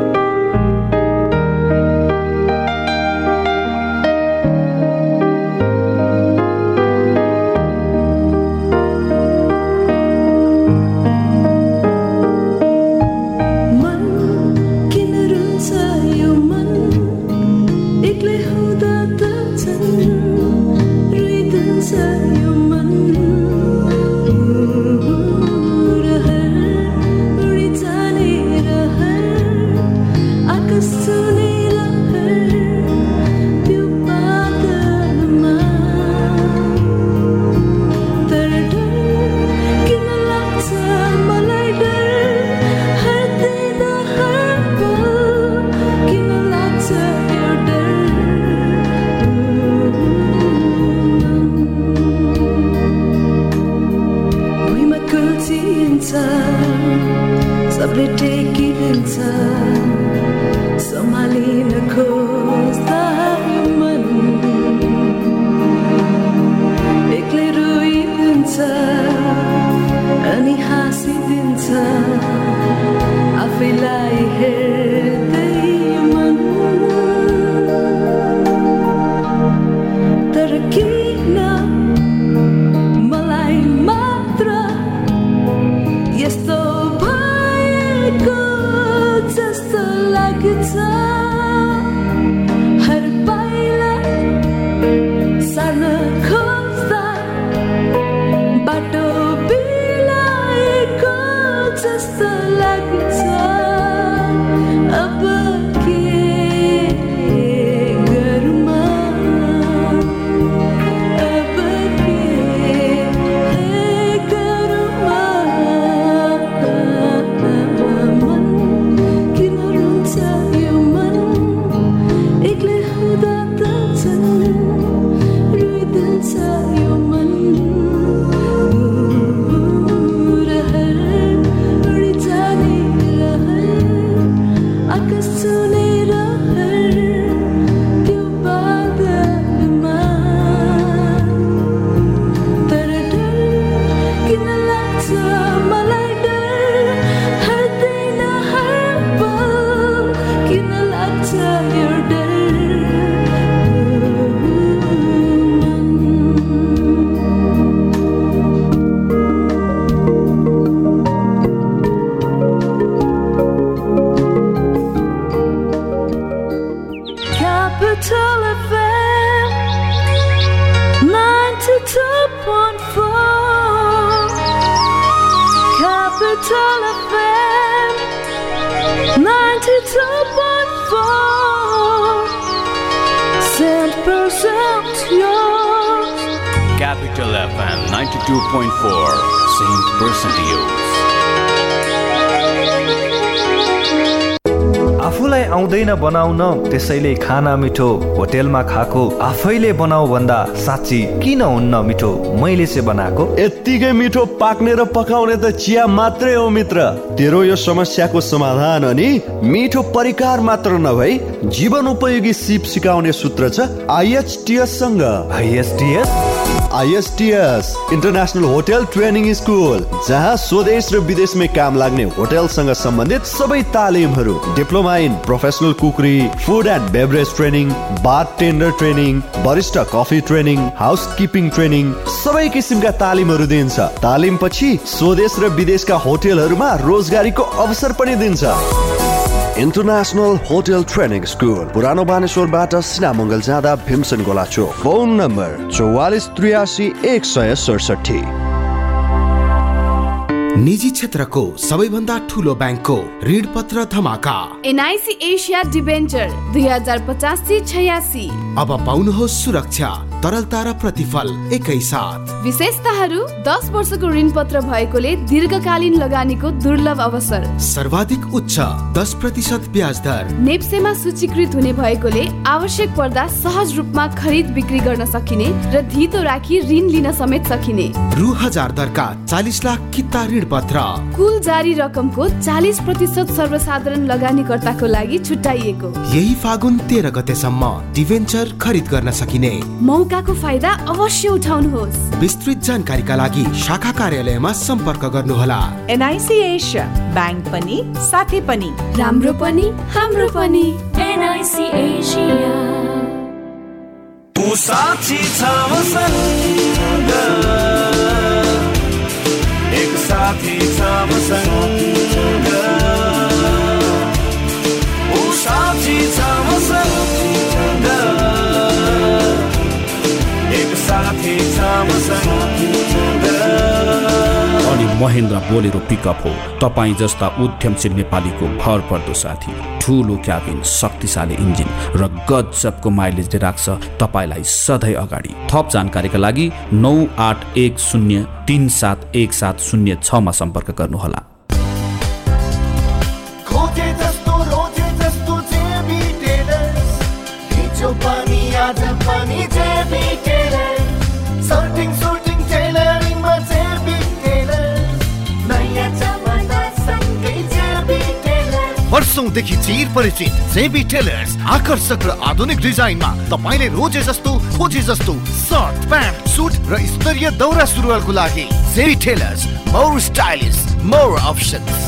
92.4 Saint Percent News. आफूलाई आउँदैन बनाउन त्यसैले खाना मिठो होटेलमा खाएको आफैले बनाऊ भन्दा साँच्ची किन हुन्न मिठो? मैले चाहिँ बनाएको। यत्तिकै मिठो पाक्ने र पकाउने त चिया मात्रै हो मित्र। तेरो यो समस्याको समाधान अनि मिठो परिकार मात्र नभई जीवन उपयोगी सिप सिकाउने सूत्र छ आइएचटिएस सँग। ISTS ISTS international hotel training school जहाँ स्वदेश र विदेशमै काम लाग्ने होटेलसँग सम्बन्धित सबै तालिमहरू diploma in professional cookery food and beverage training bar tender training barista coffee training housekeeping training सबै किसिमका तालिमहरू दिन्छ तालिम पछि स्वदेश र विदेशका होटेलहरूमा रोजगारीको अवसर पनि दिन्छ इन्टरनेसनल होटल ट्रेनिङ स्कुल पुरानो बानेश्वरबाट सिनामङ्गल जाँदा भीमसेन गोला चोक फोन नम्बर चौवालिस त्रियासी एक सय सडसठी निजी क्षेत्रको सबैभन्दा ठुलो ब्याङ्कको ऋण पत्र धमाका। एनआइसी एसिया डिबेन्चर दुई हजार पचासी छयासी। अब पाउनुहोस् सुरक्षा। तरलता र प्रतिफल एकै साथ। विशेषताहरू दस वर्षको ऋण पत्र भएकोले दीर्घकालीन लगानीको दुर्लभ अवसर। सर्वाधिक उच्च दस प्रतिशत ब्याज दर। नेप्सेमा सूचीकृत हुने भएकोले आवश्यक पर्दा सहज रूपमा खरिद बिक्री गर्न सकिने र धितो राखी ऋण लिन समेत सकिने। रु हजार दरका चालिस लाख किता ऋण पत्र कुल जारी रकमको चालिस प्रतिशत सर्वसाधारण लगानीकर्ताको लागि छुट्याइएको। यही फागुन तेह्र गतेसम्म डिभेन्चर खरिद गर्न सकिने। मौकाको फाइदा अवश्य उठाउनुहोस्। विस्तृत जानकारीका लागि शाखा कार्यालयमा सम्पर्क गर्नुहोला। एनआइसी एसिया ब्याङ्क पनि साथी पनि। राम्रो पनि हाम्रो पनि। एनआइसी एसिया साक्षी छ मसँग एक साथी छ मसँग ऊ साक्षी छ अनि महेन्द्र बोलेरो पिकअप हो। तपाईँ जस्ता उद्यमशील नेपालीको भर पर्दो साथी। ठुलो क्याबिन शक्तिशाली इन्जिन र गजबको माइलेजले राख्छ तपाईँलाई सधैँ अगाडि। थप जानकारीका लागि नौ आठ एक शून्य तिन सात एक सात शून्य छमा सम्पर्क गर्नुहोला। पनि आज वर्षौंदेखि चिर परिचित जेबी टेलर्स आकर्षक र आधुनिक डिजाइनमा तपाईँले रोजे जस्तो खोजे जस्तो सर्ट प्यान्ट सुट र स्तरीय दौरा सुरुवालको लागि JB tailors more stylish more options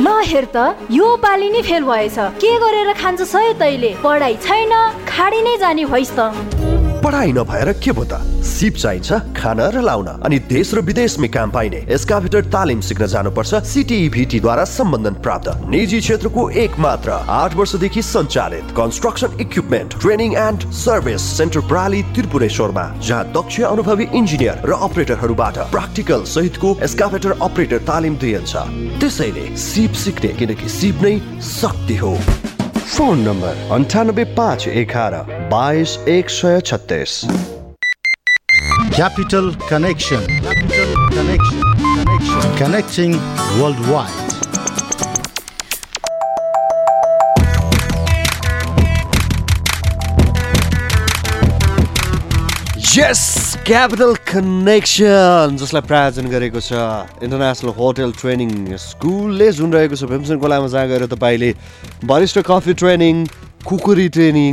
ल हेर त यो पालि नै फेल भएछ। के गरेर खान्छ सय तैले? पढाइ छैन खाडी नै जाने भइस् त। पढाइ नभएर के भो त? सिप चाहिन्छ खान र लाउन। अनि देश र विदेशमै काम पाइने एस्काभेटर तालिम सिक्न जानुपर्छ सिटिई द्वारा सम्बन्धन प्राप्त। निजी क्षेत्रको एक मात्र आठ वर्षदेखि सञ्चालित construction equipment training and service centre प्राली त्रिपुरेश्वरमा जहाँ दक्ष अनुभवी इन्जिनियर र अपरेटरहरूबाट प्र्याक्टिकल सहितको एस्काभेटर अपरेटर तालिम दिइन्छ। त्यसैले सिप सिक्ने किनकि सिप नै शक्ति हो। फोन नम्बर अन्ठानब्बे पाँच एघार बाइस एक सय छत्तिस Capital Connection. Capital Connection. Connection. Connecting worldwide. Yes capital connection जसलाई प्रायोजन गरेको छ। इन्टरनेसनल होटल ट्रेनिङ स्कुलले जुन रहेको छ भीमसेन खोलामा जहाँ गएर तपाईँले barista coffee training cookery training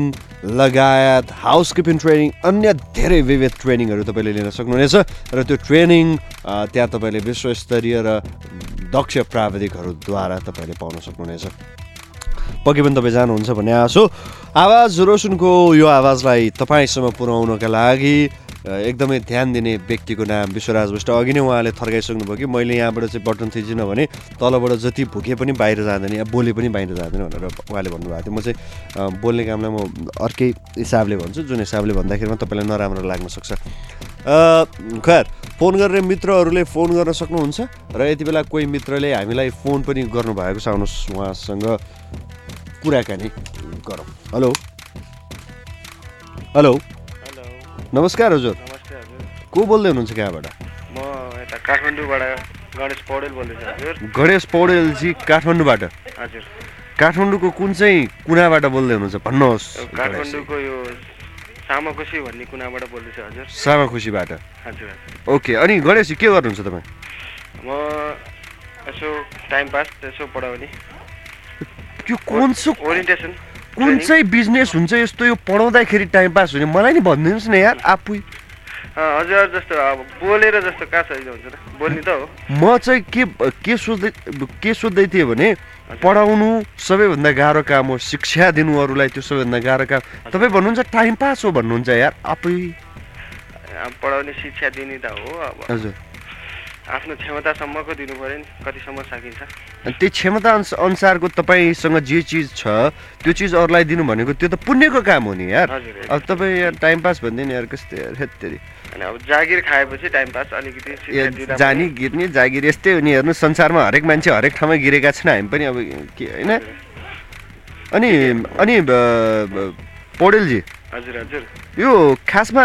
लगायत हाउस किपिङ ट्रेनिङ अन्य धेरै विविध ट्रेनिङहरू तपाईँले लिन सक्नुहुनेछ। र त्यो ट्रेनिङ त्यहाँ तपाईँले विश्वस्तरीय र दक्ष प्राविधिकहरूद्वारा तपाईँले पाउन सक्नुहुनेछ। पक्कै पनि तपाईँ जानुहुन्छ भन्ने आश आवाज रोशनको यो आवाजलाई तपाईँसम्म पुर्याउनका लागि एकदमै ध्यान दिने व्यक्तिको नाम विश्वराज विष्ट अघि नै उहाँले थर्काइसक्नुभयो कि मैले यहाँबाट चाहिँ बटन थिचिनँ भने तलबाट जति भुके पनि बाहिर जाँदैन या बोले पनि बाहिर जाँदैन भनेर उहाँले भन्नुभएको थियो। म चाहिँ बोल्ने कामलाई म अर्कै हिसाबले भन्छु। जुन हिसाबले भन्दाखेरिमा तपाईँलाई नराम्रो लाग्न सक्छ। खैर फोन गर्ने मित्रहरूले फोन गर्न सक्नुहुन्छ र यति बेला कोही मित्रले हामीलाई फोन पनि गर्नुभएको छ। आउनुहोस् उहाँसँग कुराकानी गरौँ। हेलो? हेलो? नमस्कार हजुर। को बोल्दै हुनुहुन्छ कहाँबाट म यता काठमाडौँबाट गणेश पौडेल बोल्दैछु हजुर। गणेश पौडेलजी काठमाडौँबाट? हजुर। काठमाडौँको कुन चाहिँ कुनाबाट बोल्दै हुनुहुन्छ? भन्नुहोस् काठमाडौँको यो सामाकोशी भन्ने कुनाबाट बोल्दैछु हजुर। सामाखुसीबाट हजुर ओके अनि गणेशजी के गर्नुहुन्छ तपाईँ? म यसो टाइम पास यसो पढाउने। त्यो कुन चाहिँ ओरिएन्टेसन। कुन चाहिँ बिजनेस हुन्छ यस्तो यो पढाउँदाखेरि टाइम पास हुने? मलाई नि भनिदिनुहोस् न यार आफै। हजुर जस्तो अब बोलेर जस्तो कहाँ हुन्छ बोल्ने त हो। म चाहिँ के के सोच्दै के सोध्दै थिएँ भने पढाउनु सबैभन्दा गाह्रो काम हो। शिक्षा दिनु अरूलाई त्यो सबैभन्दा गाह्रो काम। तपाईँ भन्नुहुन्छ टाइम पास हो भन्नुहुन्छ यार आफै। पढाउने शिक्षा दिने त हो अब। हजुर। आफ्नो क्षमतासम्मको दिनु पऱ्यो नि कतिसम्म सकिन्छ। त्यो क्षमता अनुस- अनुसारको तपाईँसँग जे चिज छ त्यो चिज अरूलाई दिनु भनेको त्यो त पुण्यको काम हो नि यार। अब तपाईँ यार टाइम पास भन्दैन यार कस्तो यार हेत्तेरी। अब जागिर खाएपछि टाइम पास अलिकति जानी गिर्ने जागिर यस्तै हो नि हेर्नु संसारमा हरेक मान्छे हरेक ठाउँमा गिरेका छन् हामी पनि अब के होइन? अनि अनि पौडेलजी। हजुर हजुर। यो खासमा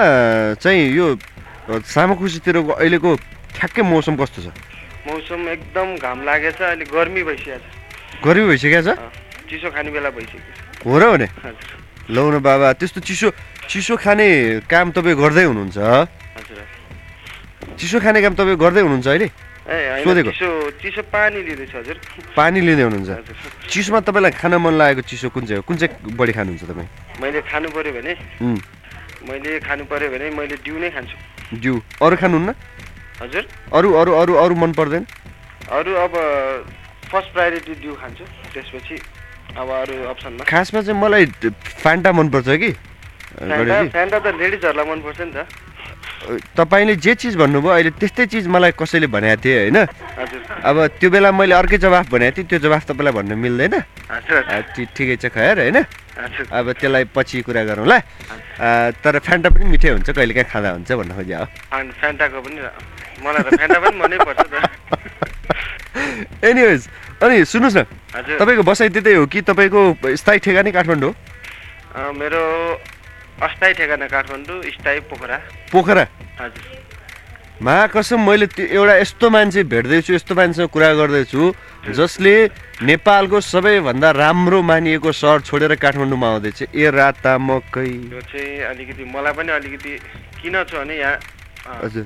चाहिँ यो सामाखुसीतिरको अहिलेको ठ्याक्कै मौसम कस्तो छ? मौसम एकदम घाम लागेछ अहिले गर्मी भइसकेको छ। गर्मी भइसकेको छ? चिसो खाने बेला भइसक्यो हो र भने? लौ न बाबा त्यस्तो चिसो चिसो खाने काम तपाईँ गर्दै हुनुहुन्छ चिसो खाने काम तपाईँ गर्दै हुनुहुन्छ अहिले? सोधेको। चिसो चिसो पानी लिँदैछु हजुर। पानी लिँदै हुनुहुन्छ। चिसोमा तपाईँलाई खान मन लागेको चिसो कुन चाहिँ हो? कुन चाहिँ बढी खानुहुन्छ तपाईँ? मैले खानु पर्यो भने? मैले खानु पर्यो भने मैले डिउ नै खान्छु। जिउ अरू खानुहुन्न? हजुर। अरू अरू अरू अरू मन पर्दैन? अरू अब फर्स्ट प्रायोरिटी डिउ खान्छु। त्यसपछि अब अरू अप्सनमा खासमा चाहिँ मलाई फ्यान्टा मनपर्छ कि? फ्यान्टा त लेडिजहरूलाई मनपर्छ नि त। तपाईँले जे चिज भन्नुभयो अहिले त्यस्तै चिज मलाई कसैले भनेको थिएँ होइन? अब त्यो बेला मैले अर्कै जवाफ भनेको थिएँ त्यो जवाफ तपाईँलाई भन्नु मिल्दैन। ठिकै छ खैर होइन? अब त्यसलाई पछि कुरा गरौँला आ, तर फ्यान्टा पनि मिठै हुन्छ कहिलेकाहीँ खाँदा हुन्छ भन्न हो। फ्यान्टाको पनि मलाई त फ्यान्टा पनि मनैपर्छ त। एनिवेज अनि सुन्नुहोस् न। तपाईँको बसाइ त्यतै हो कि तपाईँको स्थायी ठेगानै काठमाडौँ हो? मेरो अस्थायी ठेगाना काठमाडौँ स्थायी पोखरा। पोखरा? हजुर। महाकसम मैले त्यो एउटा यस्तो मान्छे भेट्दैछु यस्तो मान्छेसँग कुरा गर्दैछु जसले नेपालको सबैभन्दा राम्रो मानिएको सहर छोडेर काठमाडौँमा आउँदैछ। ए राता मकै यो चाहिँ अलिकति मलाई पनि अलिकति किन छ भने यहाँ हजुर।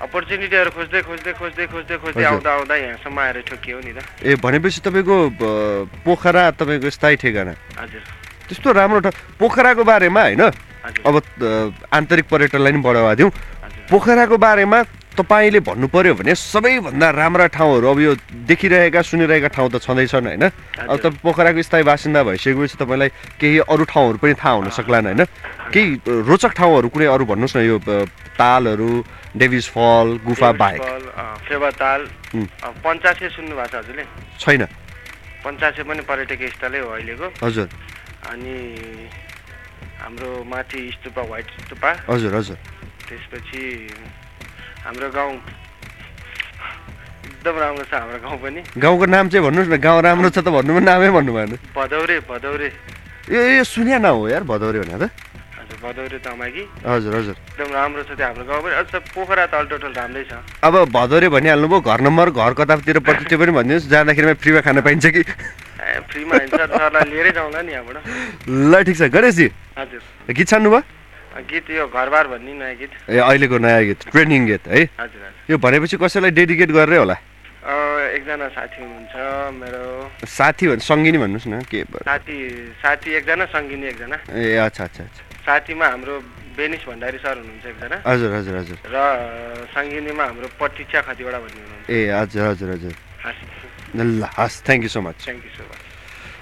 अपर्च्युनिटीहरू खोज्दै खोज्दै खोज्दै खोज्दै खोज्दै। आउँदा आउँदा यहाँसम्म आएर ठोकियो नि त। ए भनेपछि तपाईँको पोखरा तपाईँको स्थायी ठेगाना? हजुर। त्यस्तो राम्रो ठाउँ पोखराको बारेमा होइन? अब आन्तरिक पर्यटनलाई नि बढावा दिउँ। पोखराको बारेमा तपाईँले भन्नु पर्यो भने सबैभन्दा राम्रा ठाउँहरू अब यो देखिरहेका सुनिरहेका ठाउँ त छँदैछन् होइन? अब तपाईँ पोखराको स्थायी बासिन्दा भइसकेपछि तपाईँलाई केही अरू ठाउँहरू पनि थाहा हुन सक्लान् होइन? केही रोचक ठाउँहरू कुनै अरू भन्नुहोस् न यो तालहरू डेभिस फल गुफा बाहेक। फेवाताल पञ्चासे सुन्नु भएको छ हजुरले? छैन। पञ्चासे पनि पर्यटकीय स्थलै हो अहिलेको। हजुर। अनि हाम्रो माथि स्तुपा व्हाइट स्तुपा। हजुर हजुर। त्यसपछि हाम्रो गाउँ एकदम राम्रो छ हाम्रो गाउँ पनि। गाउँको नाम चाहिँ भन्नुहोस् न गाउँ राम्रो छ त भन्नु नामै भन्नु भएन। भदौरे भदौरे। यो यो सुन्या न हो यार भदौरे भने त। हजुर भदौरे तमाकी हजुर हजुर। एकदम राम्रो छ त्यो हाम्रो गाउँ पनि। अझ पोखरा त टोटल राम्रै छ। अब भदौरे भनिहाल्नुभयो घर नम्बर घर कतातिर पर्छ त्यो पनि भनिदिनुहोस् जाँदाखेरिमा फ्रीमा खान पाइन्छ कि। ए फ्रीमा लिएरै जाउँला नि यहाँबाट। ल ठिक छ गणेशजी। हजुर। गीत छान्नुभयो? गीत यो घरबार भन्ने नयाँ गीत। ए अहिलेको नयाँ गीत ट्रेनिङ गीत है? हजुर यो भनेपछि कसैलाई डेडिकेट गरेरै होला? एकजना साथी हुनुहुन्छ मेरो साथी भन् सङ्गिनी भन्नुहोस् न के साथी साथी एकजना सङ्गिनी एकजना। ए अच्छा अच्छा अच्छा। साथीमा हाम्रो बेनिस भण्डारी सर हुनुहुन्छ एकजना। हजुर हजुर हजुर। र सङ्गिनीमा हाम्रो प्रतीक्षा खतिवडा भन्ने हुनुहुन्छ। ए हजुर हजुर हजुर। हस्। ल हस् thank you so much thank you so much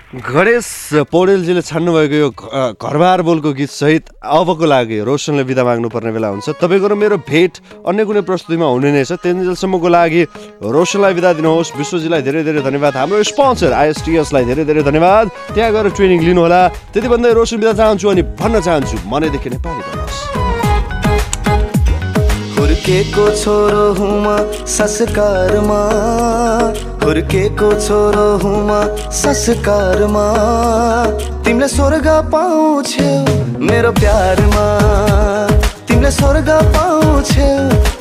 Ganesh पौडेलजीले छान्नुभएको यो घरबार बोलको गीत सहित अबको लागि रोशनले बिदा माग्नुपर्ने बेला हुन्छ। तपाईँको र मेरो भेट अन्य कुनै प्रस्तुतिमा हुने नै छ। त्यतिन्जेलसम्मको लागि रोशनलाई बिदा दिनुहोस्। विश्वजीलाई धेरै धेरै धन्यवाद। हाम्रो स्पोन्सर आइएसटिएसलाई धेरै धेरै धन्यवाद। त्यहाँ गएर ट्रेनिङ लिनुहोला। त्यति भन्दै रोशन बिदा चाहन्छु अनि भन्न चाहन्छु मनैदेखि नेपाली भन्नुहोस्। हुर्केको छोरो हुँ म संस्कारमा। हुर्केको छोरो हुँ म संस्कारमा। तिमीले स्वर्ग पाउँछौ मेरो प्यारमा। तिमीले स्वर्ग पाउँछौ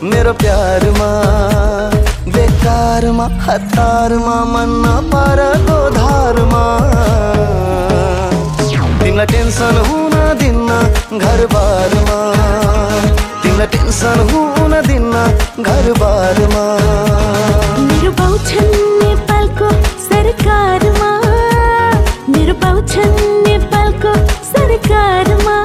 मेरो प्यारमा। बेकारमा हतारमा मन नपरको धारमा। तिमीलाई टेन्सन हुन दिन्न घरबारमा। तिमीलाई टेन्सन हुन दिन्न घरबारमा। मेरो बाउ छन् नेपालको सरकारमा। मेरो बाउ छन् नेपालको सरकारमा।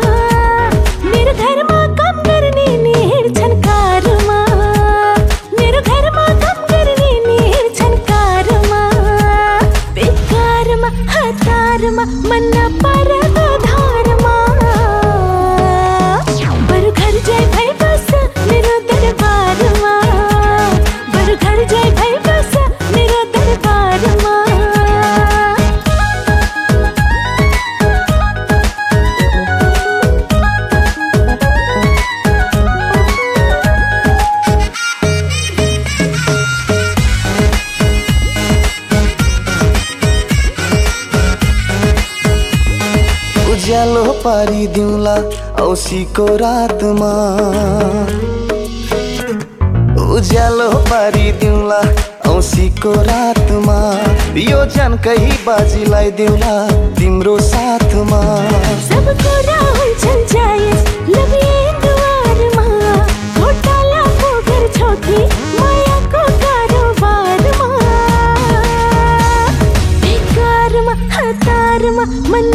पारिदिउँला औसीको रातमा। उज्यालो पारिदिउँला औसीको रातमा। यो जानकै बाजीलाई दिउँला तिम्रो साथमा। सब कुरा हुन्छन् जायज लबिए द्वारमा। घोटाला पोखर छोथी मायाको कारोबारमा। बेकारमा हतारमा मन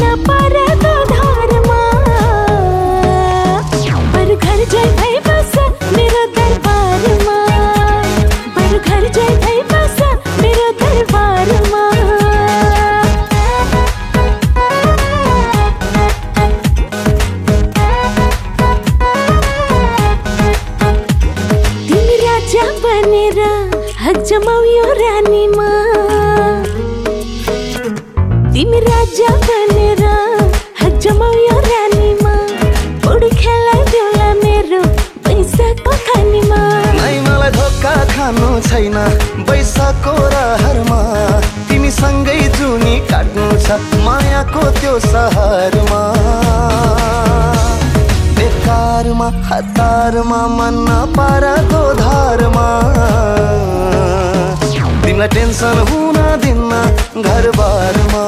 छैन। बैशाखको रहरमा तिमी सँगै जुनी काट्नु छ मायाको त्यो सहरमा। बेकारमा हतारमा मन नपरको धारमा। तिमीलाई टेन्सन हुन दिन्न घरबारमा।